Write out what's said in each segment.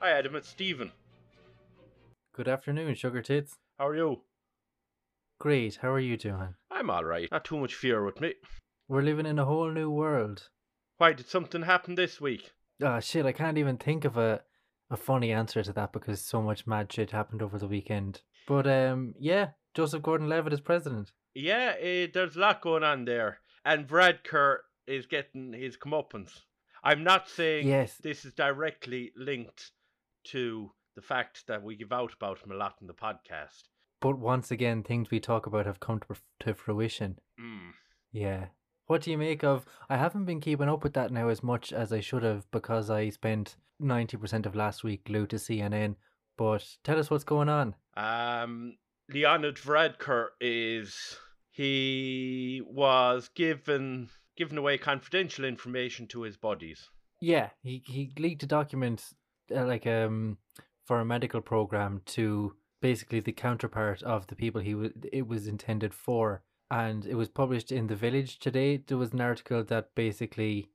Hi, Adam. It's Stephen. Good afternoon, sugar tits. How are you? Great, how are you doing? I'm all right. Not too much fear with me. We're living in a whole new world. Why did something happen this week? Ah, shit, I can't even think of a, a funny answer to that because so much mad shit happened over the weekend. But um, yeah, Joseph Gordon-Levitt is president. Yeah, eh, there's a lot going on there, and Varadkar is getting his comeuppance. I'm not saying Yes. this is directly linked to the fact that we give out about him a lot in the podcast. But once again, things we talk about have come to, to fruition. Mm. Yeah. What do you make of? I haven't been keeping up with that now as much as I should have because I spent 90% of last week glued to CNN. But tell us what's going on. Um, Leonid Varadkar is he was given given away confidential information to his buddies. Yeah, he he leaked a document uh, like um for a medical program to basically the counterpart of the people he was it was intended for, and it was published in the Village today. There was an article that basically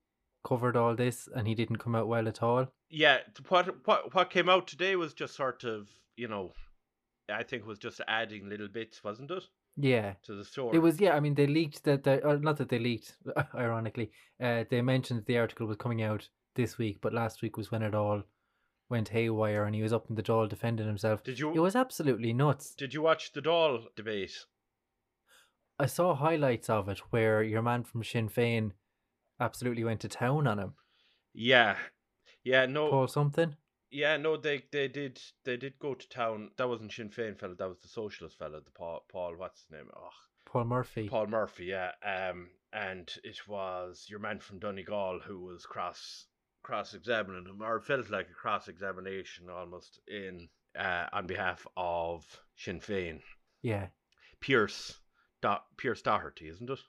covered all this, and he didn't come out well at all. Yeah, what what what came out today was just sort of you know, I think was just adding little bits, wasn't it, Yeah, to the story? it was. Yeah, I mean they leaked that. They, or not that they leaked. Ironically, uh, they mentioned the article was coming out this week, but last week was when it all went haywire, and he was up in the Dáil defending himself. Did you It was absolutely nuts. did you watch the Dáil debate? I saw highlights of it where your man from Sinn Féin absolutely went to town on him. Yeah, yeah, no, Paul something. Yeah, no, they they did they did go to town. That wasn't Sinn Féin fella. That was the socialist fella, the Paul Paul. What's his name? Oh, Paul Murphy. Paul Murphy, yeah. Um, and it was your man from Donegal who was cross cross examining him, or it felt like a cross examination almost in uh, on behalf of Sinn Féin. Yeah, Pearse, Do- Pearse Doherty, isn't it?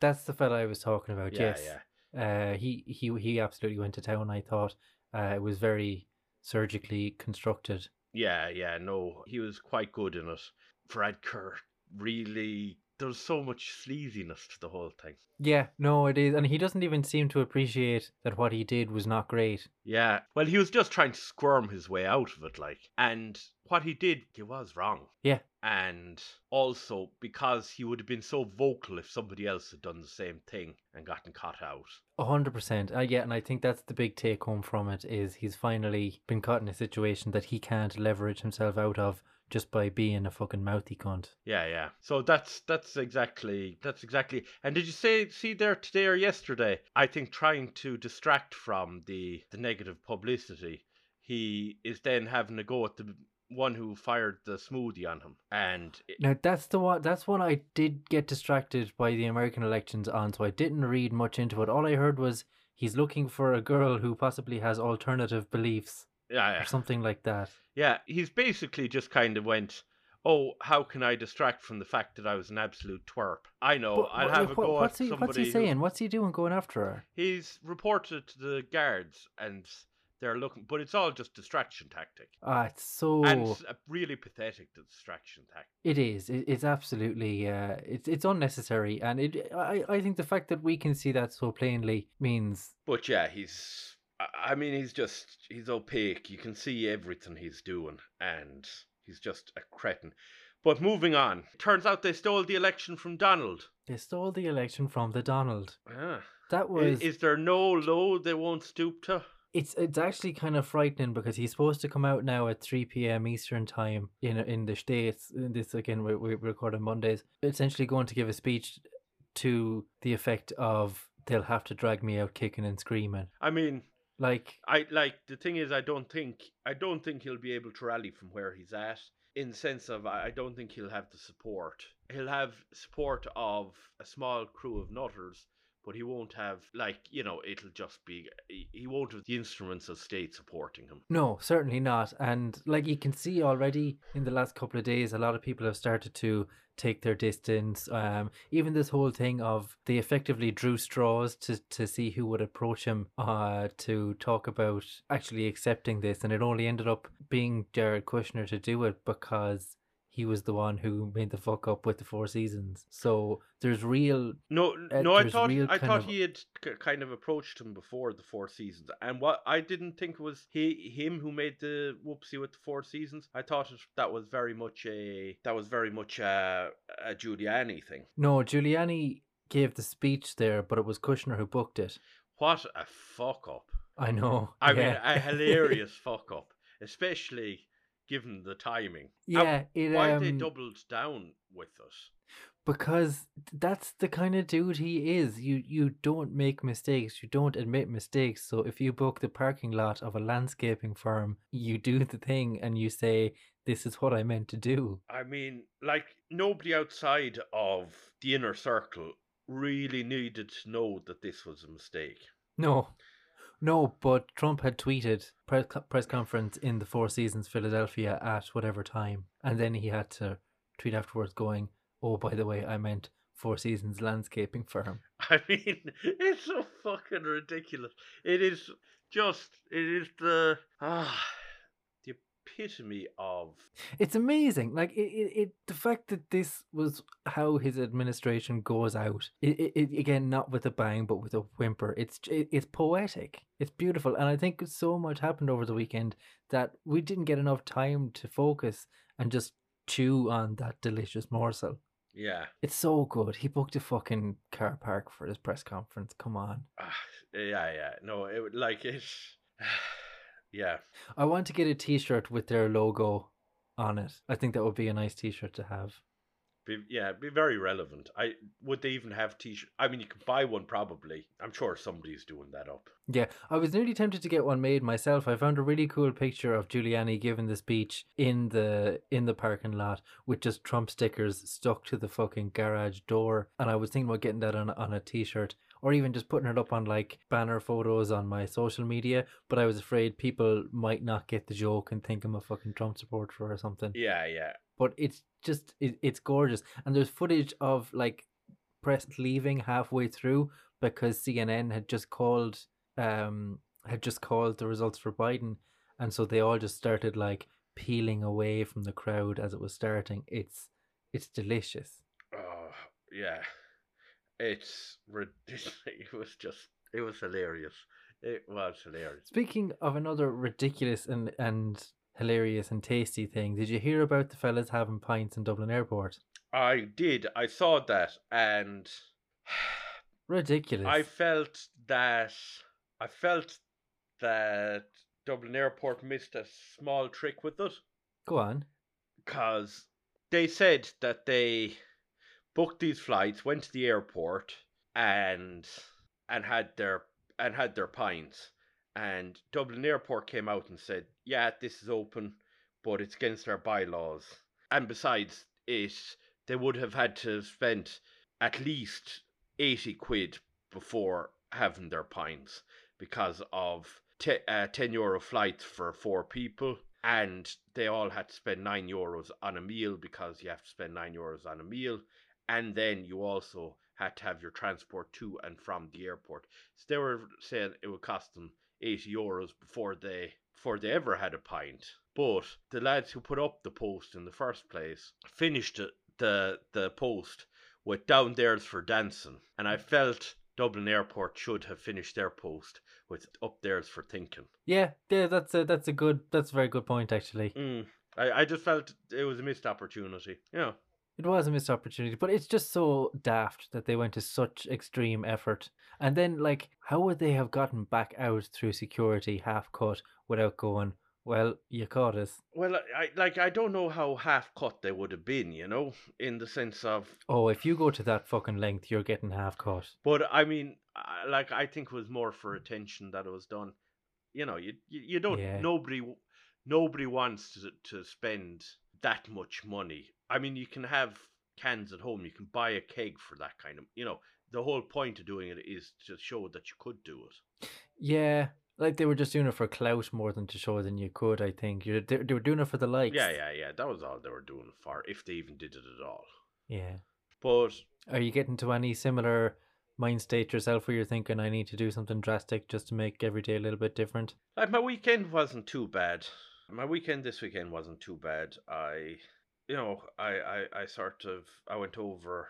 that's the fella I was talking about. Yeah, yes. yeah. Uh, he he he absolutely went to town. I thought uh, it was very surgically constructed. Yeah, yeah, no, he was quite good in it. Varadkar really there's so much sleaziness to the whole thing. Yeah, no, it is, and he doesn't even seem to appreciate that what he did was not great. Yeah, well, he was just trying to squirm his way out of it, like, and what he did, he was wrong. Yeah. And also because he would have been so vocal if somebody else had done the same thing and gotten caught out. A hundred percent. Uh, yeah, and I think that's the big take home from it is he's finally been caught in a situation that he can't leverage himself out of just by being a fucking mouthy cunt. Yeah, yeah. So that's that's exactly that's exactly. And did you say see there today or yesterday? I think trying to distract from the the negative publicity, he is then having a go at the one who fired the smoothie on him, and it- Now that's the one. That's one I did get distracted by the American elections on, so I didn't read much into it. All I heard was he's looking for a girl who possibly has alternative beliefs yeah, yeah. or something like that. Yeah, he's basically just kind of went, "Oh, how can I distract from the fact that I was an absolute twerp? I know But I'll have a go what's at he? somebody." What's he who- saying? What's he doing going after her? He's reported to the guards, and they're looking, but it's all just distraction tactic, Ah, it's so. and it's a really pathetic distraction tactic. It is. It, it's absolutely. Uh, it's it's unnecessary, and it. I I think the fact that we can see that so plainly means But yeah, he's. I- mean, he's just he's opaque. You can see everything he's doing, and he's just a cretin. But moving on, turns out they stole the election from Donald. they stole the election from the Donald. Yeah. That was. Is, there no low they won't stoop to? It's it's actually kind of frightening because he's supposed to come out now at three p.m. Eastern time in in the states. This again, we we record on Mondays. Essentially, going to give a speech to the effect of "They'll have to drag me out kicking and screaming." I mean, Like, I like the thing is, I don't think I don't think he'll be able to rally from where he's at. In the sense of, I I don't think he'll have the support. He'll have support of a small crew of nutters, but he won't have like you know it'll just be he won't have the instruments of state supporting him. no, certainly not. And like you can see already in the last couple of days, a lot of people have started to take their distance. Um, even this whole thing of they effectively drew straws to to see who would approach him uh to talk about actually accepting this, and it only ended up being Jared Kushner to do it because he was the one who made the fuck up with the Four Seasons. So there's real. No, Uh, no, I thought I thought of- he had k- kind of approached him before the Four Seasons, and what I didn't think was he him who made the whoopsie with the Four Seasons. I thought it, that was very much a that was very much a, a Giuliani thing. No, Giuliani gave the speech there, but it was Kushner who booked it. What a fuck up! I know. I mean, a hilarious fuck up, especially given the timing. Yeah, it why um, they doubled down with us? because that's the kind of dude he is. You you don't make mistakes. You don't admit mistakes. So if you book the parking lot of a landscaping firm, you do the thing and you say, "This is what I meant to do." I mean, like nobody outside of the inner circle really needed to know that this was a mistake. No, no. But Trump had tweeted press press conference in the Four Seasons Philadelphia at whatever time, and then he had to tweet afterwards going, "Oh, by the way, I meant Four Seasons landscaping firm." I mean, it's so fucking ridiculous. It is just, it is the ah, epitome of It's amazing. Like it, it, it the fact that this was how his administration goes out. It, it, it again not with a bang but with a whimper. It's it, it's poetic. It's beautiful, and I think so much happened over the weekend that we didn't get enough time to focus and just chew on that delicious morsel. yeah, It's so good. He booked a fucking car park for his press conference. Come on. ah, yeah, yeah. No, it would like it. yeah, I want to get a T-shirt with their logo on it. I think that would be a nice T-shirt to have. be yeah, be very relevant. I would they even have t-shirt? I mean, you can buy one probably. I'm sure somebody's doing that up. Yeah, I was nearly tempted to get one made myself. I found a really cool picture of Giuliani giving the speech in the in the parking lot with just Trump stickers stuck to the fucking garage door, and I was thinking about getting that on on a t-shirt or even just putting it up on like banner photos on my social media. But I was afraid people might not get the joke and think I'm a fucking Trump supporter or something. Yeah, yeah. But it's just it, it's gorgeous, and there's footage of like press leaving halfway through because CNN had just called um had just called the results for Biden and so they all just started like peeling away from the crowd as it was starting it's it's delicious Oh, yeah. It's ridiculous. It was just, it was hilarious. It was hilarious. speaking of another ridiculous and and hilarious and tasty thing did you hear about the fellas having pints in Dublin airport I did. I saw that, and ridiculous I felt that I felt that Dublin Airport missed a small trick with it go on because they said that they booked these flights, went to the airport, and and had their and had their pints. And Dublin Airport came out and said, "Yeah, this is open, but it's against our bylaws. And besides, it they would have had to have spent at least eighty quid before having their pints because of te- uh, ten euro flights for four people." And they all had to spend nine euros on a meal because you have to spend nine euros on a meal and then you also had to have your transport to and from the airport. So they were saying it would cost them eighty euros before they before they ever had a pint. But the lads who put up the post in the first place finished it- the the post with down there's for dancing, and I felt Dublin Airport should have finished their post with up there's for thinking. yeah yeah that's a that's a good that's a very good point actually Mm. I, I just felt it was a missed opportunity. Yeah. It was a missed opportunity, but it's just so daft that they went to such extreme effort. And then, like, how would they have gotten back out through security half cut without going, well, you caught us? Well, I like I don't know how half cut they would have been, you know, in the sense of. Oh, if you go to that fucking length, you're getting half cut. But I mean, like I think it was more for attention that it was done. You know, you you, you don't. Yeah. Nobody nobody wants to to spend that much money. I mean, you can have cans at home. You can buy a keg for that kind of. You know, the whole point of doing it is to show that you could do it. Yeah, like they were just doing it for clout more than to show than you could, I think. You they, they were doing it for the likes. Yeah, yeah, yeah. That was all they were doing it for, if they even did it at all. Yeah. But Are you getting to any similar mind state yourself where you're thinking, I need to do something drastic just to make every day a little bit different? Like my weekend wasn't too bad. My weekend this weekend wasn't too bad. I you know, I, I, I sort of I went over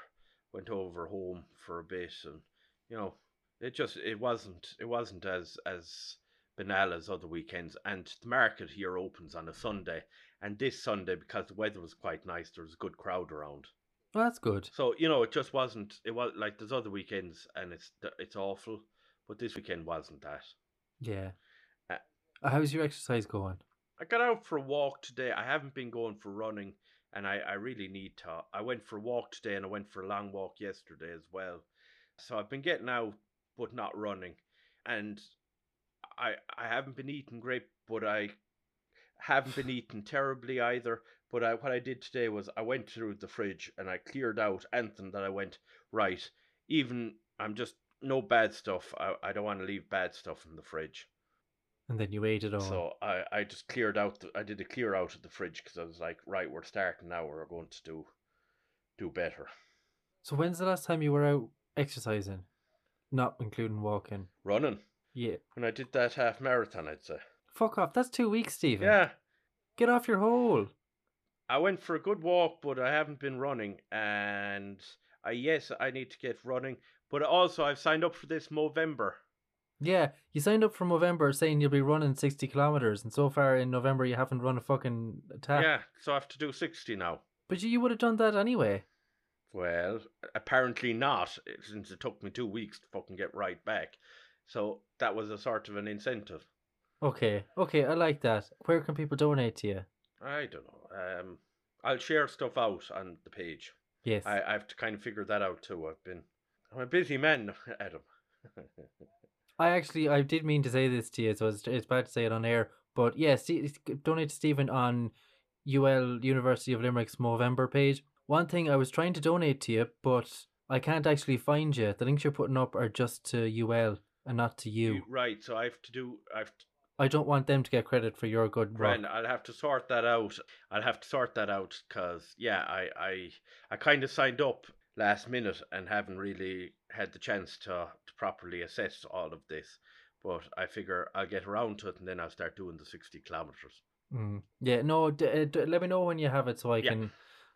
went over home for a bit and you know, it just it wasn't it wasn't as as banal as other weekends and the market here opens on a Sunday and this Sunday because the weather was quite nice there was a good crowd around. Well, that's good. So, you know, it just wasn't it was like there's other weekends and it's it's awful, but this weekend wasn't that. Yeah. Uh, How's your exercise going? I got out for a walk today. I haven't been going for running, and I, I really need to. I went for a walk today, and I went for a long walk yesterday as well. So I've been getting out, but not running, and I I haven't been eating great, but I haven't been eating terribly either. But I, what I did today was I went through the fridge and I cleared out anything that I went right. Even I'm just no bad stuff. I, I don't want to leave bad stuff in the fridge. And then you ate it all. So I, I just cleared out. The, I did a clear out of the fridge because I was like, right, we're starting now. We're going to do do better. So when's the last time you were out exercising? Not including walking. Running. Yeah. When I did that half marathon, I'd say. Fuck off. That's two weeks, Stephen. Yeah, Get off your hole. I went for a good walk, but I haven't been running. And I yes, I need to get running. But also, I've signed up for this Movember. Yeah, you signed up for Movember saying you'll be running 60 kilometres, and so far in November you haven't run a fucking tap. Yeah, so I have to do sixty now. But you, you would have done that anyway. Well, apparently not, since it took me two weeks to fucking get right back. So that was a sort of an incentive. Okay, okay, I like that. Where can people donate to you? I don't know. Um, I'll share stuff out on the page. Yes. I, I have to kind of figure that out too. I've been I'm a busy man, Adam. I actually I did mean to say this to you, so it's, it's bad to say it on air. But yeah, Ste donate to Stephen on UL University of Limerick's Movember page. One thing I was trying to donate to you, but I can't actually find you. The links you're putting up are just to UL and not to you. Right, so I have to do. I have to. I don't want them to get credit for your good work. Bren, I'll have to sort that out. I'll have to sort that out because yeah, I I I kind of signed up last minute and haven't really had the chance to to properly assess all of this. But I figure I'll get around to it and then I'll start doing the sixty kilometers. Mm. Yeah, no. D- uh, d- let me know when you have it, so I Yeah. can,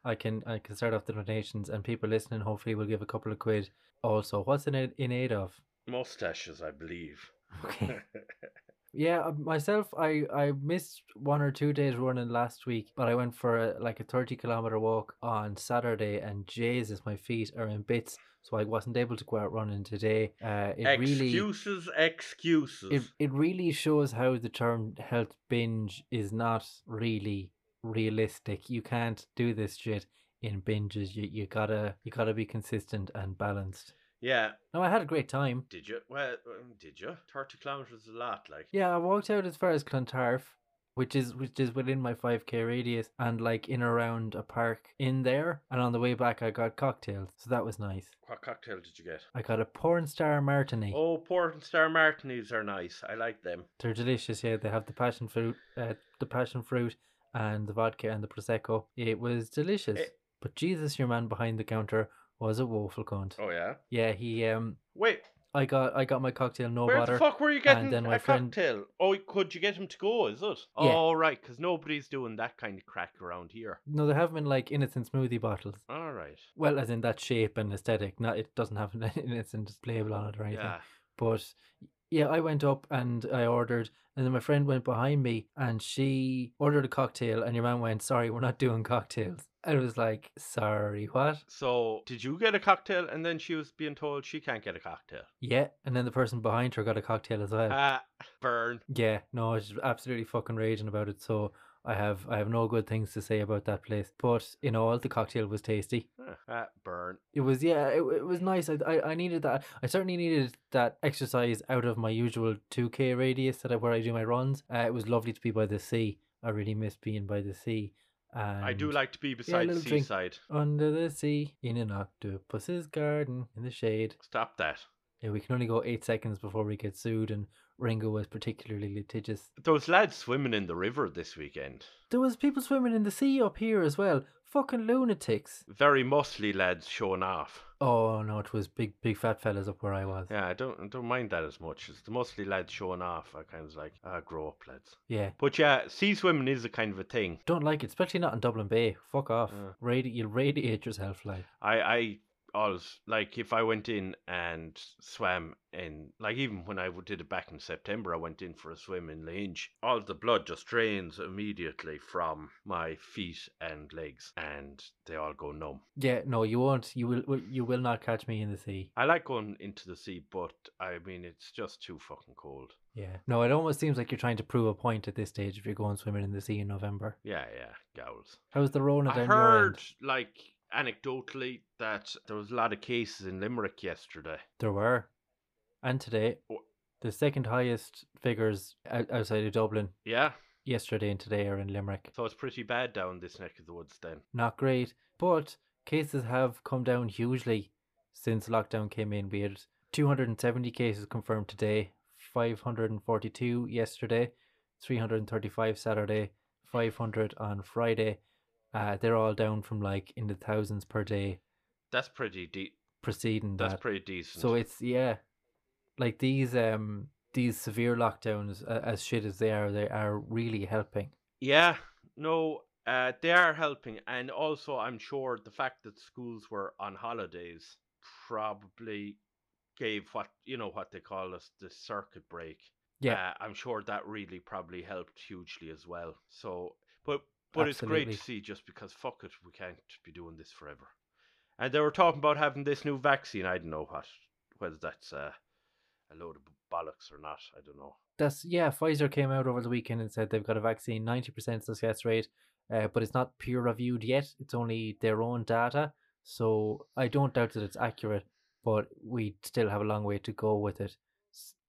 I can, I can start off the donations, and people listening hopefully will give a couple of quid. Also, what's in it in aid of? Mustaches, I believe. Okay. Yeah, uh, myself, I I missed one or two days running last week, but I went for a, like a thirty kilometer walk on Saturday, and Jesus, my feet are in bits, so I wasn't able to go out running today. Uh, it really excuses, excuses. it, it really shows how the term health binge is not really realistic. You can't do this shit in binges. You you gotta you gotta be consistent and balanced. Yeah, No, I had a great time. did you? Well, um, did you? Thirty kilometers is a lot, like. Yeah, I walked out as far as Clontarf, which is which is within my five k radius, and like in around a park in there. And on the way back, I got cocktails, so that was nice. What cocktail did you get? I got a porn star martini. Oh, port and star martinis are nice. I like them. They're delicious. Yeah, they have the passion fruit, uh, the passion fruit, and the vodka and the prosecco. It was delicious. Eh. But Jesus, your man behind the counter was a woeful cunt. Oh yeah. Yeah, he um, Wait, I got I got my cocktail no where butter. the fuck were you getting then my a friend- cocktail? Oh, could you get him to go? Is it? Yeah. Oh, right, because nobody's doing that kind of crack around here. No, they have in like innocent smoothie bottles. All right. Well, as in that shape and aesthetic. Not it doesn't have an innocent label on it or anything. Yeah. But yeah, I went up and I ordered, and then my friend went behind me and she ordered a cocktail, and your man went, "Sorry, we're not doing cocktails." And it was like, "Sorry, what?" So, did you get a cocktail and then she was being told she can't get a cocktail? Yeah, and then the person behind her got a cocktail as well. Ah, burn. yeah, no, I was absolutely fucking raging about it. So I have I have no good things to say about that place. But in all, the cocktail was tasty. Ah, ah, burn. It was yeah, it, it was nice. I, I I needed that. I certainly needed that exercise out of my usual two k radius that I, where I do my runs. Uh, it was lovely to be by the sea. I really miss being by the sea. And I do like to be beside the little seaside. under the sea in an octopus's garden in the shade. Stop that. Yeah, we can only go eight seconds before we get sued and Ringo was particularly litigious. Those lads swimming in the river this weekend. There was people swimming in the sea up here as well. Fucking lunatics. Very muscly lads showing off. Oh no, it was big, big fat fellas up where I was. Yeah, I don't I don't mind that as much. It's the muscly lads showing off. I kind of like, ah, grow up, lads. Yeah. But yeah, sea swimming is a kind of a thing. Don't like it, especially not in Dublin Bay. Fuck off. Yeah. Radi- you'll radiate yourself, like. I I always like if I went in and swam in like even when I did it back in September, I went in for a swim in Lange. All the blood just drains immediately from my feet and legs, and they all go numb. Yeah, no, you won't. You will. You will not catch me in the sea. I like going into the sea, but I mean it's just too fucking cold. Yeah. No, it almost seems like you're trying to prove a point at this stage if you're going swimming in the sea in November. Yeah, yeah, gowls. How's the Rona I down your heard like anecdotally that there was a lot of cases in Limerick yesterday. There were, and today, the second highest figures outside of Dublin Yeah, yesterday and today are in Limerick. so it's pretty bad down this neck of the woods then. Not great, but cases have come down hugely since lockdown came in. We had 270 cases confirmed today, 542 yesterday, 335 Saturday, 500 on Friday. Uh, they're all down from like in the thousands per day That's pretty de- preceding That's that. pretty decent. So it's yeah, like these um these severe lockdowns, uh, as shit as they are, they are really helping. yeah, no, uh, they are helping, and also I'm sure the fact that schools were on holidays probably gave what you know what they call us the circuit break. Yeah, uh, I'm sure that really probably helped hugely as well. So, but but it's great to see just because fuck it, we can't be doing this forever. And they were talking about having this new vaccine. I don't know what whether that's uh, a load of bollocks or not. I don't know. that's yeah. Pfizer came out over the weekend and said they've got a vaccine, ninety percent success rate, uh, but it's not peer reviewed yet. It's only their own data, so I don't doubt that it's accurate. But we still have a long way to go with it.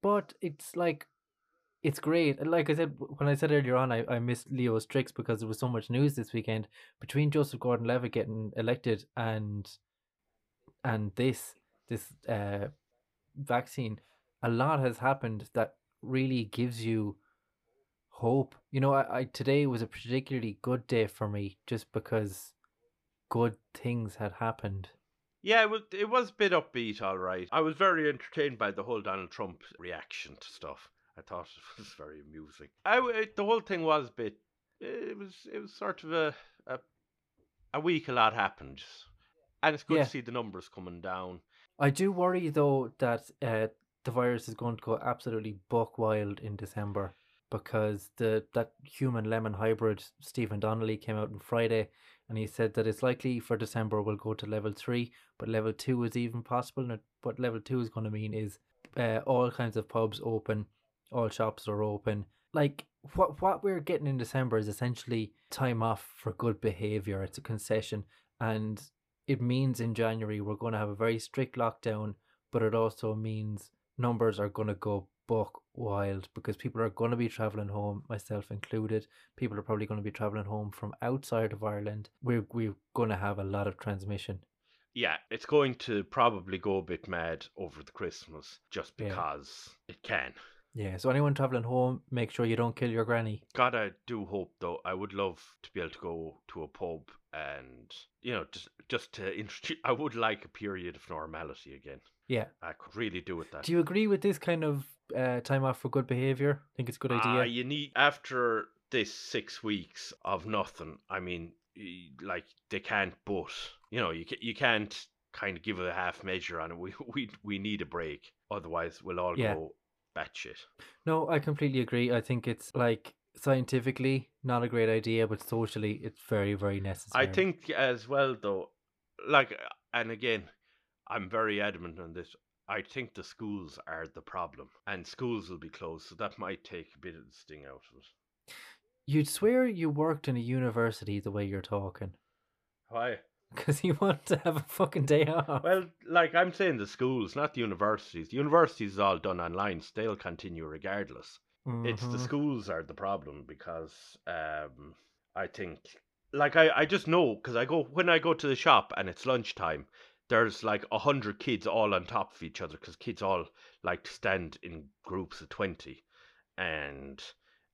But it's like it's great. Like I said when I said earlier on, I, I missed Leo's tricks because there was so much news this weekend between Joseph Gordon Levitt getting elected and and this this uh vaccine. A lot has happened that really gives you hope. You know, I, I today was a particularly good day for me just because good things had happened. Yeah, it was it was a bit upbeat, all right. I was very entertained by the whole Donald Trump reaction to stuff. I thought it was very amusing. I the whole thing was a bit. It was it was sort of a a, a week. A lot happened, and it's good Yeah. to see the numbers coming down. I do worry though that uh, the virus is going to go absolutely buck wild in December because the that human lemon hybrid Stephen Donnelly came out on Friday and he said that it's likely for December we'll go to level three, but level two is even possible. And what level two is going to mean is uh, all kinds of pubs open, all shops are open. Like what what we're getting in December is essentially time off for good behavior. It's a concession, and it means in January we're going to have a very strict lockdown, but it also means numbers are going to go buck wild because people are going to be traveling home, myself included. People are probably going to be traveling home from outside of Ireland. We're we're going to have a lot of transmission. Yeah, it's going to probably go a bit mad over the Christmas just Yeah. because it can. Yeah, so anyone traveling home, make sure you don't kill your granny. God, I do hope though. I would love to be able to go to a pub and you know just just to introduce. I would like a period of normality again. Yeah. I could really do with that. Do you agree with this kind of uh, time off for good behavior? I think it's a good Ah, idea. you need after this six weeks of nothing. I mean, like they can't, but you know, you you can't kind of give it a half measure on it. We we we need a break, otherwise we'll all Yeah. go batshit. No, I completely agree. I think it's like scientifically not a great idea, but socially it's very, very necessary. I think as well though, like, uh, and again, I'm very adamant on this. I think the schools are the problem, and schools will be closed, so that might take a bit of the sting out of it. you'd swear you worked in a university the way you're talking, Why? Because you want to have a fucking day off. Well, like I'm saying, the schools, not the universities. The universities is all done online, so they'll continue regardless. It's the Mhm. schools are the problem because um, I think, like I, I just know because I go when I go to the shop and it's lunchtime, there's like a hundred kids all on top of each other because kids all like to stand in groups of twenty, and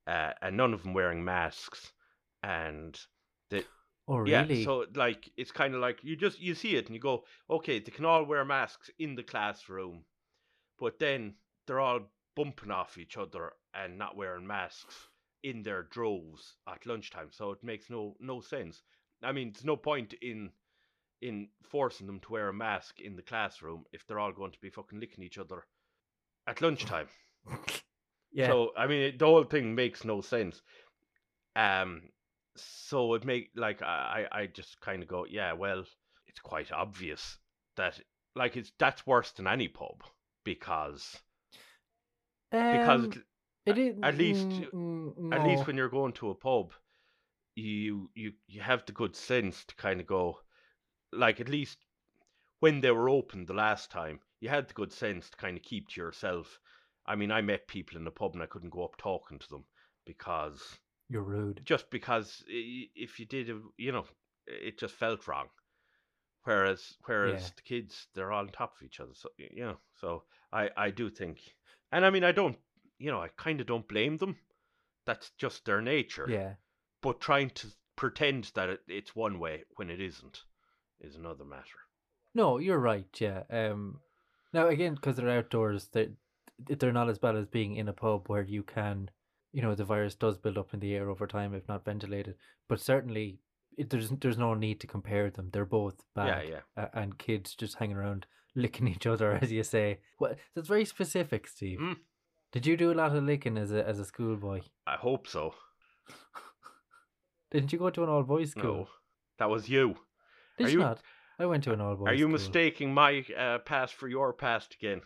uh, and none of them wearing masks, and Oh, really? yeah, so like it's kind of like you just you see it and you go, okay, they can all wear masks in the classroom, but then they're all bumping off each other and not wearing masks in their droves at lunchtime. So it makes no no sense. I mean, there's no point in in forcing them to wear a mask in the classroom if they're all going to be fucking licking each other at lunchtime. yeah. So I mean, the whole thing makes no sense. Um, so it make like I I just kind of go, yeah, well, it's quite obvious that like it's that's worse than any pub because because Um, it- it is at least- mm, mm, at least when you're going to a pub, you you you have the good sense to kind of go, like at least when they were open the last time, you had the good sense to kind of keep to yourself. I mean, I met people in the pub and I couldn't go up talking to them because you're rude. just because if you did, you know, it just felt wrong. Whereas, whereas Yeah. the kids, they're all on top of each other. So you know, so I, I do think, and I mean, I don't, you know, I kind of don't blame them. That's just their nature. Yeah. But trying to pretend that it, it's one way when it isn't is another matter. No, you're right. Yeah. Um. Now again, because they're outdoors, they they're not as bad as being in a pub where you can, you know, the virus does build up in the air over time if not ventilated. But certainly, it, there's there's no need to compare them. They're both bad. Yeah, yeah. uh, and kids just hanging around licking each other, as you say. Well, that's very specific, Steve. Mm. Did you do a lot of licking as a as a schoolboy? I hope so. Didn't you go to an all boys school? No, that was you. Did Are you you- not? I went to an all boys. Are you school. mistaking my uh, past for your past again?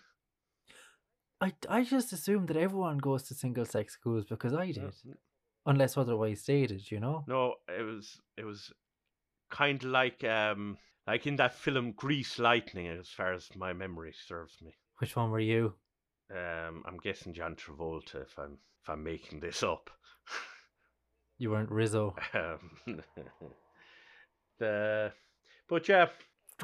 I I just assumed that everyone goes to single sex schools because I did, No, unless otherwise stated. You know. No, it was it was kind of like um like in that film Grease Lightning, as far as my memory serves me. Which one were you? Um, I'm guessing John Travolta if I'm if I'm making this up. You weren't Rizzo. um, the but yeah,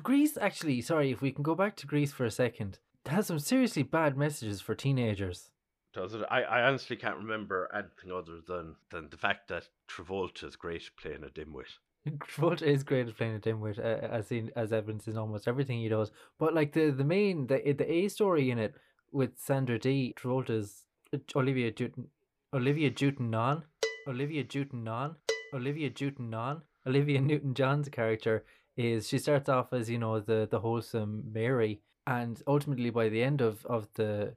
Grease, actually, sorry, if we can go back to Grease for a second, has some seriously bad messages for teenagers. does it? I, I honestly can't remember anything other than than the fact that Travolta's great at playing a dimwit. Travolta is great at playing a dimwit, uh, as in, as evidence in almost everything he does. But like the the main the the A story in it with Sandra Dee, Travolta's uh, Olivia Newton, Olivia Newton Non, Olivia Newton Non, Olivia Newton Non, Olivia Newton John's character is she starts off as you know the the wholesome Mary, and ultimately by the end of of the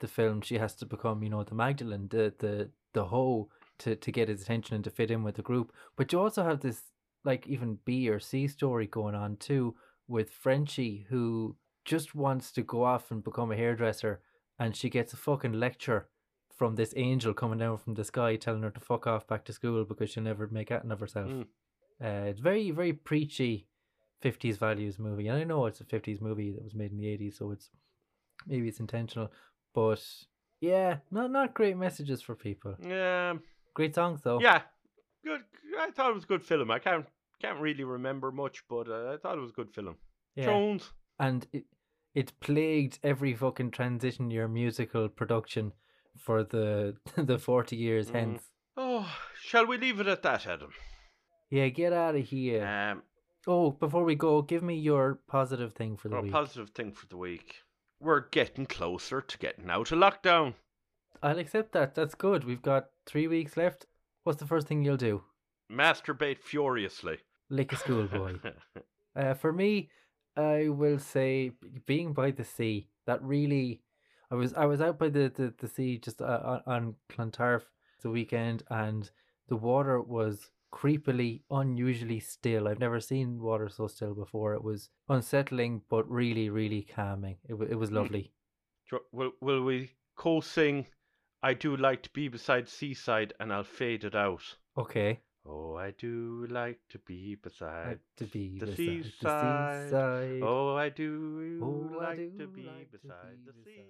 the film she has to become you know the Magdalene, the the the hoe to to get his attention and to fit in with the group. But you also have this like even B or C story going on too with Frenchie who just wants to go off and become a hairdresser and she gets a fucking lecture from this angel coming down from the sky telling her to fuck off back to school because she'll never make out of herself. Mm. Uh, it's very, very preachy 50s values movie. And I know it's a 50s movie that was made in the 80s, so it's maybe it's intentional. But yeah, not not great messages for people. Yeah, Great songs though. yeah, good. I thought it was a good film. I can't can't really remember much, but uh, I thought it was a good film. Yeah. Jones. and it it plagued every fucking transition year musical production for the the 40 years Mm. hence. Oh, shall we leave it at that, Adam? Yeah, get out of here. Um, oh, before we go, give me your positive thing for the our week. positive thing for the week. We're getting closer to getting out of lockdown. I'll accept that. That's good. We've got three weeks left. What's the first thing you'll do? Masturbate furiously. Lick a schoolboy. uh, for me, I will say being by the sea. That really, I was I was out by the the, the sea just uh, on, on Clontarf the weekend, and the water was creepily, unusually still. I've never seen water so still before. It was unsettling, but really, really calming. It wa- it was hmm. lovely. Will, will we co-sing I do like to be beside seaside and I'll fade it out. Okay. Oh, I do like to be beside. Like to be the beside seaside. the seaside. Oh, I do Oh, I like do to be like to beside the sea.